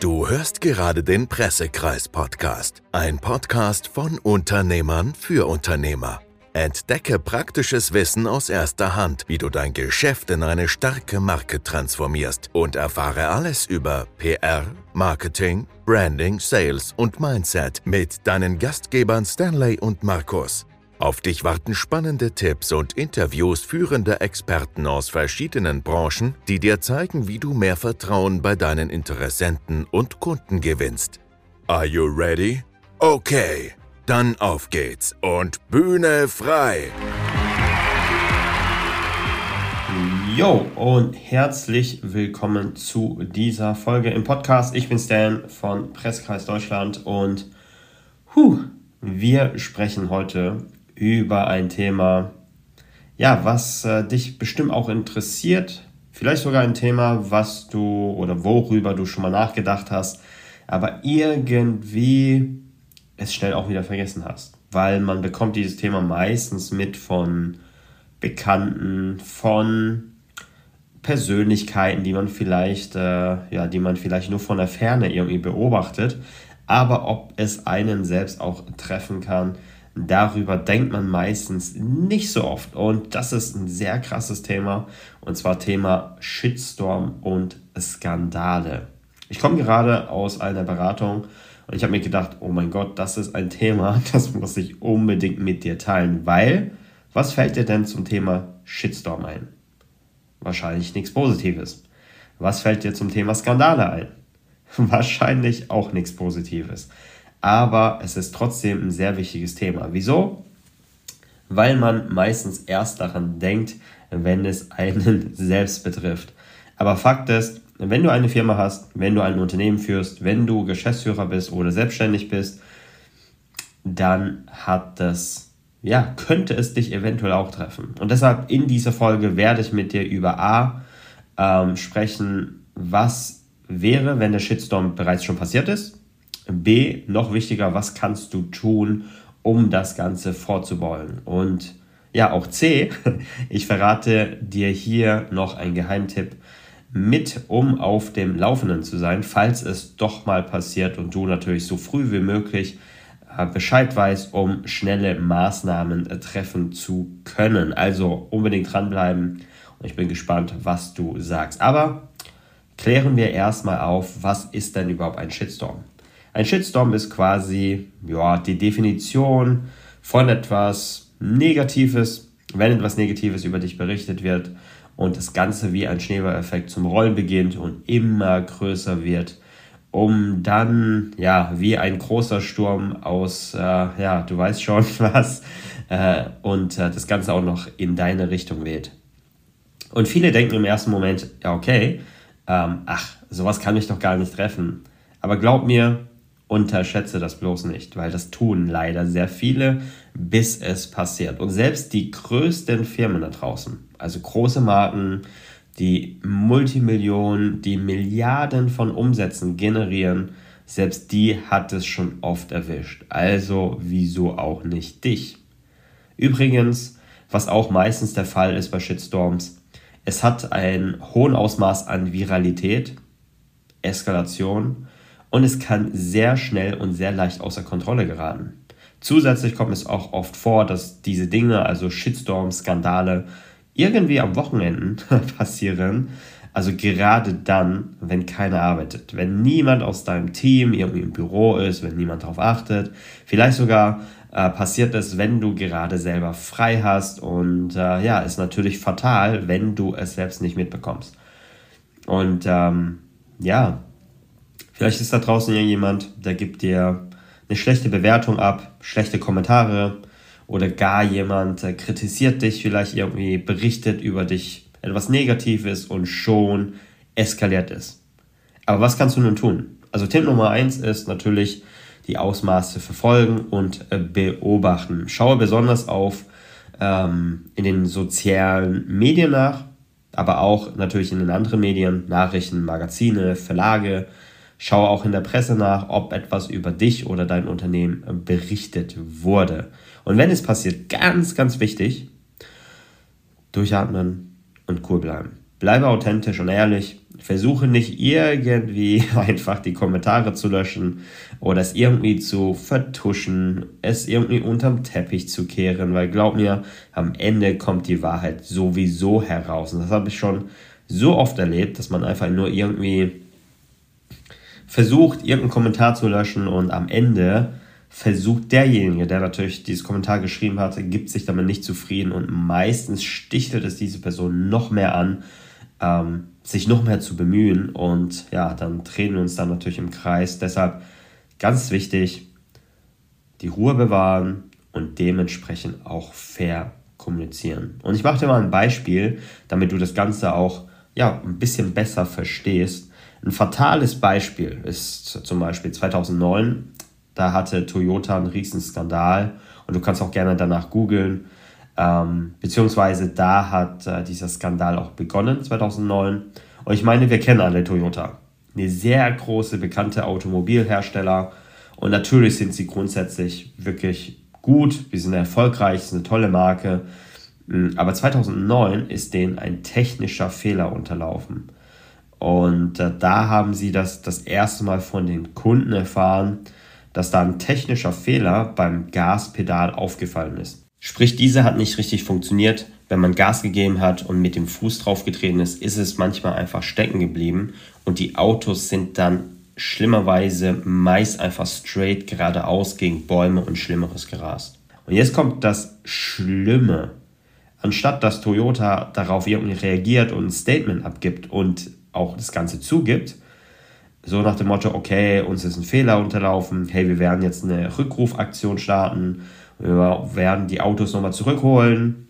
Du hörst gerade den Pressekreis-Podcast, ein Podcast von Unternehmern für Unternehmer. Entdecke praktisches Wissen aus erster Hand, wie du dein Geschäft in eine starke Marke transformierst und erfahre alles über PR, Marketing, Branding, Sales und Mindset mit deinen Gastgebern Stanley und Markus. Auf dich warten spannende Tipps und Interviews führender Experten aus verschiedenen Branchen, die dir zeigen, wie du mehr Vertrauen bei deinen Interessenten und Kunden gewinnst. Are you ready? Okay, dann auf geht's und Bühne frei! Jo und herzlich willkommen zu dieser Folge im Podcast. Ich bin Stan von Presskreis Deutschland und huh, wir sprechen heute über ein Thema, ja, was äh, dich bestimmt auch interessiert. Vielleicht sogar ein Thema, was du oder worüber du schon mal nachgedacht hast, aber irgendwie es schnell auch wieder vergessen hast. Weil man bekommt dieses Thema meistens mit von Bekannten, von Persönlichkeiten, die man vielleicht, äh, ja, die man vielleicht nur von der Ferne irgendwie beobachtet. Aber ob es einen selbst auch treffen kann, Darüber denkt man meistens nicht so oft. Und das ist ein sehr krasses Thema. Und zwar Thema Shitstorm und Skandale. Ich komme gerade aus einer Beratung und ich habe mir gedacht, oh mein Gott, das ist ein Thema, das muss ich unbedingt mit dir teilen. Weil, was fällt dir denn zum Thema Shitstorm ein? Wahrscheinlich nichts Positives. Was fällt dir zum Thema Skandale ein? Wahrscheinlich auch nichts Positives aber es ist trotzdem ein sehr wichtiges Thema. Wieso? Weil man meistens erst daran denkt, wenn es einen selbst betrifft. Aber Fakt ist, wenn du eine Firma hast, wenn du ein Unternehmen führst, wenn du Geschäftsführer bist oder selbstständig bist, dann hat das, ja, könnte es dich eventuell auch treffen. Und deshalb in dieser Folge werde ich mit dir über A ähm, sprechen, was wäre, wenn der Shitstorm bereits schon passiert ist B, noch wichtiger, was kannst du tun, um das Ganze vorzubeugen? Und ja, auch C, ich verrate dir hier noch einen Geheimtipp mit, um auf dem Laufenden zu sein, falls es doch mal passiert und du natürlich so früh wie möglich äh, Bescheid weißt, um schnelle Maßnahmen äh, treffen zu können. Also unbedingt dranbleiben und ich bin gespannt, was du sagst. Aber klären wir erstmal auf, was ist denn überhaupt ein Shitstorm? Ein Shitstorm ist quasi ja, die Definition von etwas Negatives, wenn etwas Negatives über dich berichtet wird und das Ganze wie ein Schneeballeffekt zum Rollen beginnt und immer größer wird, um dann ja wie ein großer Sturm aus, äh, ja, du weißt schon was, äh, und äh, das Ganze auch noch in deine Richtung weht. Und viele denken im ersten Moment, ja, okay, ähm, ach, sowas kann mich doch gar nicht treffen. Aber glaub mir, unterschätze das bloß nicht, weil das tun leider sehr viele, bis es passiert. Und selbst die größten Firmen da draußen, also große Marken, die Multimillionen, die Milliarden von Umsätzen generieren, selbst die hat es schon oft erwischt. Also wieso auch nicht dich? Übrigens, was auch meistens der Fall ist bei Shitstorms, es hat ein hohen Ausmaß an Viralität, Eskalation und es kann sehr schnell und sehr leicht außer Kontrolle geraten. Zusätzlich kommt es auch oft vor, dass diese Dinge, also Shitstorms, Skandale, irgendwie am Wochenenden passieren. Also gerade dann, wenn keiner arbeitet, wenn niemand aus deinem Team irgendwie im Büro ist, wenn niemand darauf achtet. Vielleicht sogar äh, passiert es, wenn du gerade selber frei hast. Und äh, ja, ist natürlich fatal, wenn du es selbst nicht mitbekommst. Und ähm, ja, Vielleicht ist da draußen ja jemand, der gibt dir eine schlechte Bewertung ab, schlechte Kommentare oder gar jemand kritisiert dich, vielleicht irgendwie berichtet über dich etwas Negatives und schon eskaliert es. Aber was kannst du nun tun? Also Tipp Nummer eins ist natürlich die Ausmaße verfolgen und äh, beobachten. Schaue besonders auf ähm, in den sozialen Medien nach, aber auch natürlich in den anderen Medien, Nachrichten, Magazine, Verlage, Schau auch in der Presse nach, ob etwas über dich oder dein Unternehmen berichtet wurde. Und wenn es passiert, ganz, ganz wichtig, durchatmen und cool bleiben. bleibe authentisch und ehrlich. Versuche nicht irgendwie einfach die Kommentare zu löschen oder es irgendwie zu vertuschen, es irgendwie unterm Teppich zu kehren, weil glaub mir, am Ende kommt die Wahrheit sowieso heraus. Und das habe ich schon so oft erlebt, dass man einfach nur irgendwie versucht, irgendeinen Kommentar zu löschen und am Ende versucht derjenige, der natürlich dieses Kommentar geschrieben hat, gibt sich damit nicht zufrieden und meistens stichelt es diese Person noch mehr an, ähm, sich noch mehr zu bemühen und ja, dann drehen wir uns dann natürlich im Kreis. Deshalb ganz wichtig, die Ruhe bewahren und dementsprechend auch fair kommunizieren. Und ich mache dir mal ein Beispiel, damit du das Ganze auch ja, ein bisschen besser verstehst. Ein fatales Beispiel ist zum Beispiel 2009, da hatte Toyota einen riesen Skandal und du kannst auch gerne danach googeln. Ähm, beziehungsweise da hat äh, dieser Skandal auch begonnen, 2009. Und ich meine, wir kennen alle Toyota. Eine sehr große, bekannte Automobilhersteller. Und natürlich sind sie grundsätzlich wirklich gut, wir sind erfolgreich, ist eine tolle Marke. Hm, aber 2009 ist denen ein technischer Fehler unterlaufen. Und äh, da haben sie das das erste Mal von den Kunden erfahren, dass da ein technischer Fehler beim Gaspedal aufgefallen ist. Sprich, diese hat nicht richtig funktioniert. Wenn man Gas gegeben hat und mit dem Fuß draufgetreten ist, ist es manchmal einfach stecken geblieben und die Autos sind dann schlimmerweise meist einfach straight geradeaus gegen Bäume und Schlimmeres gerast. Und jetzt kommt das Schlimme. Anstatt dass Toyota darauf irgendwie reagiert und ein Statement abgibt und auch das Ganze zugibt. So nach dem Motto, okay, uns ist ein Fehler unterlaufen, hey, wir werden jetzt eine Rückrufaktion starten, wir werden die Autos nochmal zurückholen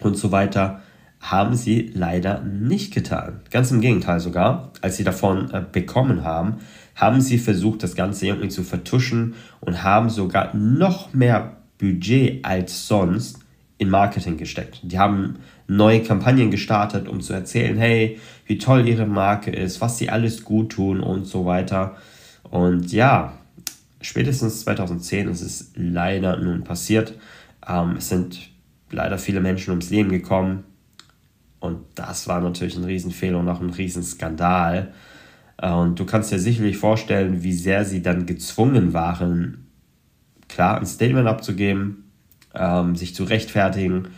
und so weiter, haben sie leider nicht getan. Ganz im Gegenteil sogar, als sie davon äh, bekommen haben, haben sie versucht, das Ganze irgendwie zu vertuschen und haben sogar noch mehr Budget als sonst in Marketing gesteckt. Die haben neue Kampagnen gestartet, um zu erzählen, hey, wie toll ihre Marke ist, was sie alles gut tun und so weiter. Und ja, spätestens 2010 ist es leider nun passiert. Ähm, es sind leider viele Menschen ums Leben gekommen. Und das war natürlich ein Riesenfehler und auch ein Riesenskandal. Und du kannst dir sicherlich vorstellen, wie sehr sie dann gezwungen waren, klar ein Statement abzugeben, ähm, sich zu rechtfertigen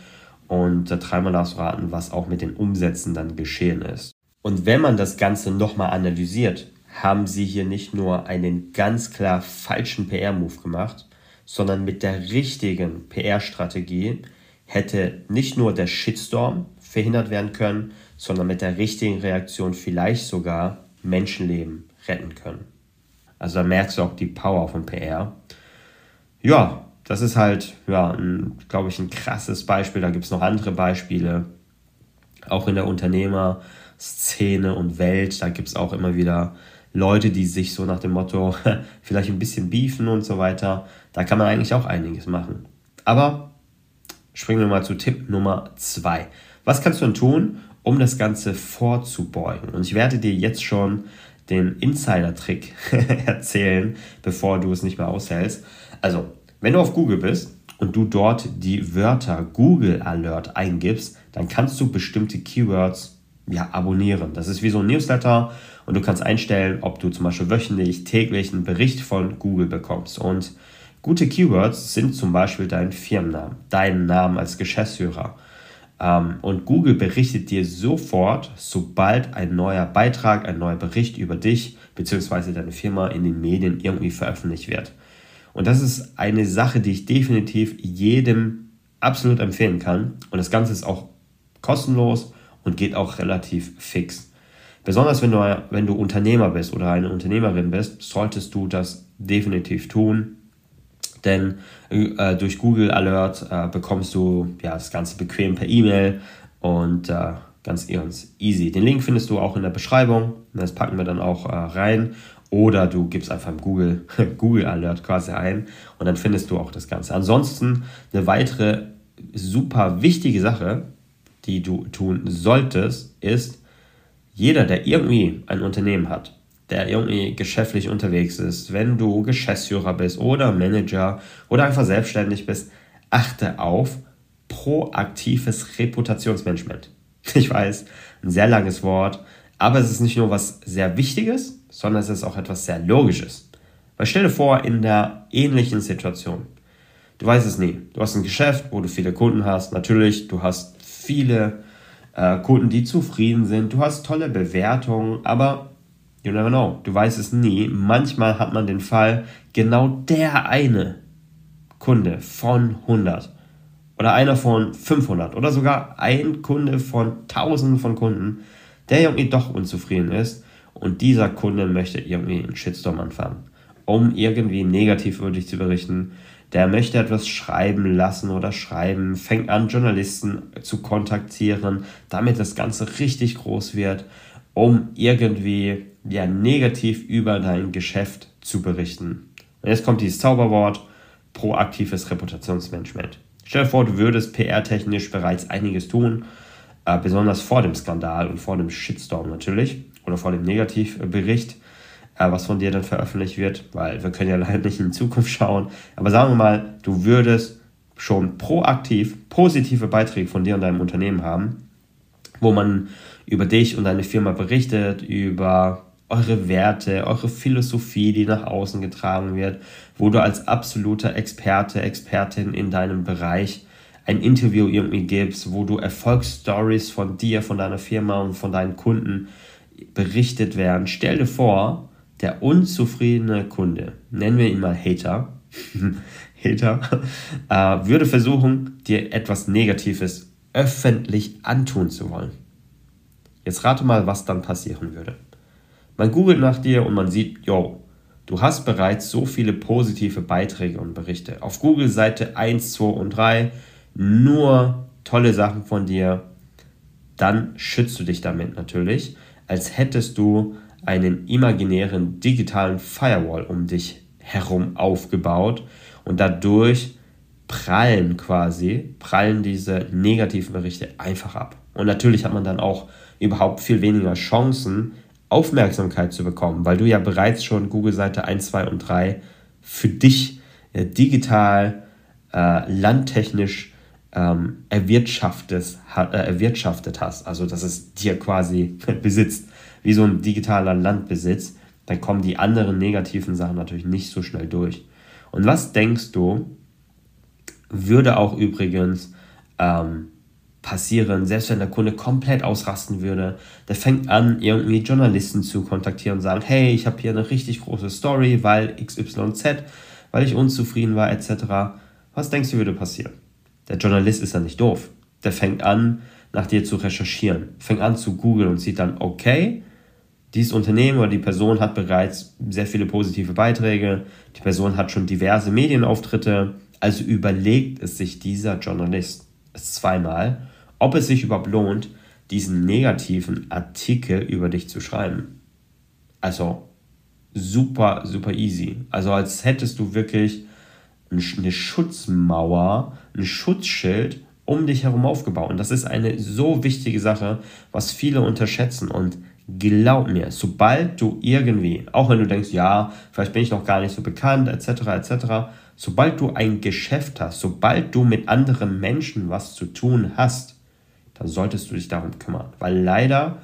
und dreimal darfst du raten, was auch mit den Umsätzen dann geschehen ist. Und wenn man das Ganze nochmal analysiert, haben sie hier nicht nur einen ganz klar falschen PR-Move gemacht, sondern mit der richtigen PR-Strategie hätte nicht nur der Shitstorm verhindert werden können, sondern mit der richtigen Reaktion vielleicht sogar Menschenleben retten können. Also da merkst du auch die Power von PR. Ja, das ist halt, ja, glaube ich, ein krasses Beispiel. Da gibt es noch andere Beispiele, auch in der Unternehmerszene und Welt. Da gibt es auch immer wieder Leute, die sich so nach dem Motto vielleicht ein bisschen beefen und so weiter. Da kann man eigentlich auch einiges machen. Aber springen wir mal zu Tipp Nummer zwei. Was kannst du denn tun, um das Ganze vorzubeugen? Und ich werde dir jetzt schon den Insider-Trick erzählen, bevor du es nicht mehr aushältst. Also, wenn du auf Google bist und du dort die Wörter Google Alert eingibst, dann kannst du bestimmte Keywords ja, abonnieren. Das ist wie so ein Newsletter und du kannst einstellen, ob du zum Beispiel wöchentlich, täglich einen Bericht von Google bekommst. Und gute Keywords sind zum Beispiel dein Firmennamen, deinen Namen als Geschäftsführer. Ähm, und Google berichtet dir sofort, sobald ein neuer Beitrag, ein neuer Bericht über dich bzw. deine Firma in den Medien irgendwie veröffentlicht wird. Und das ist eine Sache, die ich definitiv jedem absolut empfehlen kann. Und das Ganze ist auch kostenlos und geht auch relativ fix. Besonders wenn du, wenn du Unternehmer bist oder eine Unternehmerin bist, solltest du das definitiv tun. Denn äh, durch Google Alert äh, bekommst du ja, das Ganze bequem per E-Mail und äh, ganz easy. Den Link findest du auch in der Beschreibung. Das packen wir dann auch äh, rein. Oder du gibst einfach im Google, Google Alert quasi ein und dann findest du auch das Ganze. Ansonsten eine weitere super wichtige Sache, die du tun solltest, ist, jeder, der irgendwie ein Unternehmen hat, der irgendwie geschäftlich unterwegs ist, wenn du Geschäftsführer bist oder Manager oder einfach selbstständig bist, achte auf proaktives Reputationsmanagement. Ich weiß, ein sehr langes Wort, aber es ist nicht nur was sehr Wichtiges, sondern es ist auch etwas sehr Logisches. Weil stell dir vor, in der ähnlichen Situation, du weißt es nie, du hast ein Geschäft, wo du viele Kunden hast, natürlich, du hast viele äh, Kunden, die zufrieden sind, du hast tolle Bewertungen, aber you never know, du weißt es nie. Manchmal hat man den Fall, genau der eine Kunde von 100 oder einer von 500 oder sogar ein Kunde von tausenden von Kunden, der irgendwie doch unzufrieden ist und dieser Kunde möchte irgendwie einen Shitstorm anfangen, um irgendwie negativ über dich zu berichten. Der möchte etwas schreiben lassen oder schreiben, fängt an, Journalisten zu kontaktieren, damit das Ganze richtig groß wird, um irgendwie ja, negativ über dein Geschäft zu berichten. Und jetzt kommt dieses Zauberwort, proaktives Reputationsmanagement. Stell dir vor, du würdest PR-technisch bereits einiges tun, äh, besonders vor dem Skandal und vor dem Shitstorm natürlich oder vor dem Negativbericht, äh, was von dir dann veröffentlicht wird, weil wir können ja leider nicht in die Zukunft schauen. Aber sagen wir mal, du würdest schon proaktiv positive Beiträge von dir und deinem Unternehmen haben, wo man über dich und deine Firma berichtet, über eure Werte, eure Philosophie, die nach außen getragen wird, wo du als absoluter Experte, Expertin in deinem Bereich ein Interview irgendwie gibst, wo du Erfolgsstories von dir, von deiner Firma und von deinen Kunden berichtet werden. Stell dir vor, der unzufriedene Kunde, nennen wir ihn mal Hater, Hater, äh, würde versuchen, dir etwas Negatives öffentlich antun zu wollen. Jetzt rate mal, was dann passieren würde. Man googelt nach dir und man sieht, yo, du hast bereits so viele positive Beiträge und Berichte. Auf Google Seite 1, 2 und 3 nur tolle Sachen von dir. Dann schützt du dich damit natürlich, als hättest du einen imaginären digitalen Firewall um dich herum aufgebaut und dadurch prallen quasi, prallen diese negativen Berichte einfach ab. Und natürlich hat man dann auch überhaupt viel weniger Chancen, Aufmerksamkeit zu bekommen, weil du ja bereits schon Google-Seite 1, 2 und 3 für dich äh, digital, äh, landtechnisch ähm, erwirtschaftet, äh, erwirtschaftet hast. Also, dass es dir quasi besitzt, wie so ein digitaler Landbesitz, dann kommen die anderen negativen Sachen natürlich nicht so schnell durch. Und was denkst du, würde auch übrigens ähm, passieren, selbst wenn der Kunde komplett ausrasten würde. Der fängt an, irgendwie Journalisten zu kontaktieren und sagen, hey, ich habe hier eine richtig große Story, weil XYZ, weil ich unzufrieden war, etc. Was denkst du, würde passieren? Der Journalist ist ja nicht doof. Der fängt an, nach dir zu recherchieren, fängt an zu googeln und sieht dann, okay, dieses Unternehmen oder die Person hat bereits sehr viele positive Beiträge, die Person hat schon diverse Medienauftritte, also überlegt es sich dieser Journalist zweimal ob es sich überhaupt lohnt, diesen negativen Artikel über dich zu schreiben. Also super, super easy. Also als hättest du wirklich eine Schutzmauer, ein Schutzschild um dich herum aufgebaut. Und das ist eine so wichtige Sache, was viele unterschätzen. Und glaub mir, sobald du irgendwie, auch wenn du denkst, ja, vielleicht bin ich noch gar nicht so bekannt, etc., etc., sobald du ein Geschäft hast, sobald du mit anderen Menschen was zu tun hast, dann solltest du dich darum kümmern. Weil leider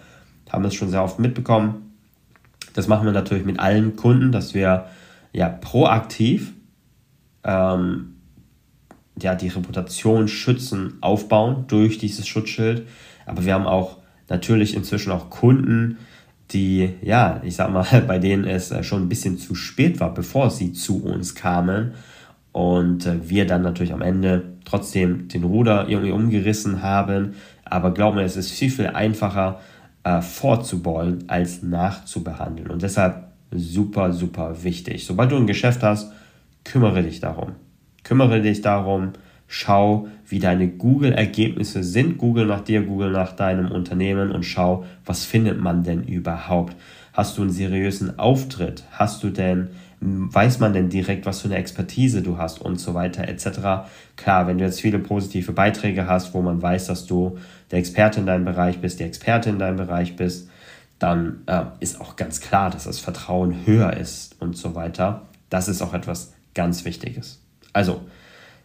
haben wir es schon sehr oft mitbekommen. Das machen wir natürlich mit allen Kunden, dass wir ja proaktiv ähm, ja, die Reputation schützen, aufbauen durch dieses Schutzschild. Aber wir haben auch natürlich inzwischen auch Kunden, die, ja, ich sag mal, bei denen es äh, schon ein bisschen zu spät war, bevor sie zu uns kamen. Und äh, wir dann natürlich am Ende trotzdem den Ruder irgendwie umgerissen haben, aber glaub mir, es ist viel, viel einfacher äh, vorzubeugen als nachzubehandeln. Und deshalb super, super wichtig. Sobald du ein Geschäft hast, kümmere dich darum. Kümmere dich darum, schau, wie deine Google-Ergebnisse sind. Google nach dir, Google nach deinem Unternehmen und schau, was findet man denn überhaupt. Hast du einen seriösen Auftritt? Hast du denn weiß man denn direkt, was für eine Expertise du hast und so weiter etc. Klar, wenn du jetzt viele positive Beiträge hast, wo man weiß, dass du der Experte in deinem Bereich bist, die Experte in deinem Bereich bist, dann äh, ist auch ganz klar, dass das Vertrauen höher ist und so weiter. Das ist auch etwas ganz Wichtiges. Also,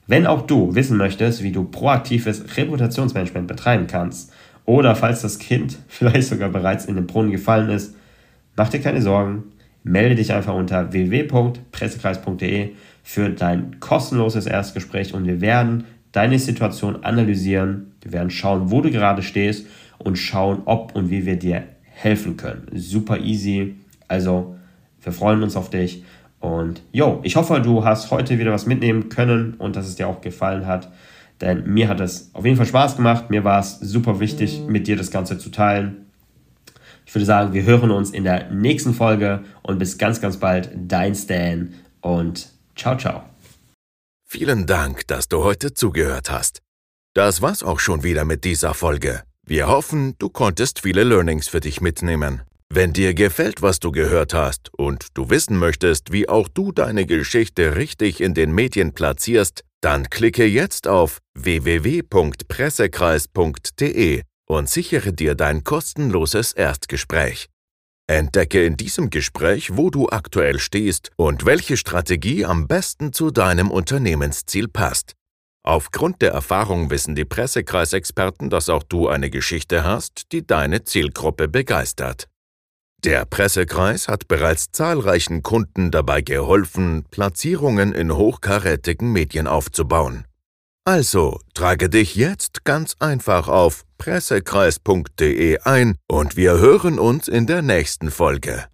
wenn auch du wissen möchtest, wie du proaktives Reputationsmanagement betreiben kannst oder falls das Kind vielleicht sogar bereits in den Brunnen gefallen ist, mach dir keine Sorgen. Melde dich einfach unter www.pressekreis.de für dein kostenloses Erstgespräch und wir werden deine Situation analysieren. Wir werden schauen, wo du gerade stehst und schauen, ob und wie wir dir helfen können. Super easy. Also, wir freuen uns auf dich. Und jo, ich hoffe, du hast heute wieder was mitnehmen können und dass es dir auch gefallen hat. Denn mir hat es auf jeden Fall Spaß gemacht. Mir war es super wichtig, mit dir das Ganze zu teilen. Ich würde sagen, wir hören uns in der nächsten Folge und bis ganz, ganz bald. Dein Stan und ciao, ciao. Vielen Dank, dass du heute zugehört hast. Das war's auch schon wieder mit dieser Folge. Wir hoffen, du konntest viele Learnings für dich mitnehmen. Wenn dir gefällt, was du gehört hast und du wissen möchtest, wie auch du deine Geschichte richtig in den Medien platzierst, dann klicke jetzt auf www.pressekreis.de und sichere dir dein kostenloses Erstgespräch. Entdecke in diesem Gespräch, wo du aktuell stehst und welche Strategie am besten zu deinem Unternehmensziel passt. Aufgrund der Erfahrung wissen die Pressekreisexperten, dass auch du eine Geschichte hast, die deine Zielgruppe begeistert. Der Pressekreis hat bereits zahlreichen Kunden dabei geholfen, Platzierungen in hochkarätigen Medien aufzubauen. Also trage dich jetzt ganz einfach auf pressekreis.de ein und wir hören uns in der nächsten Folge.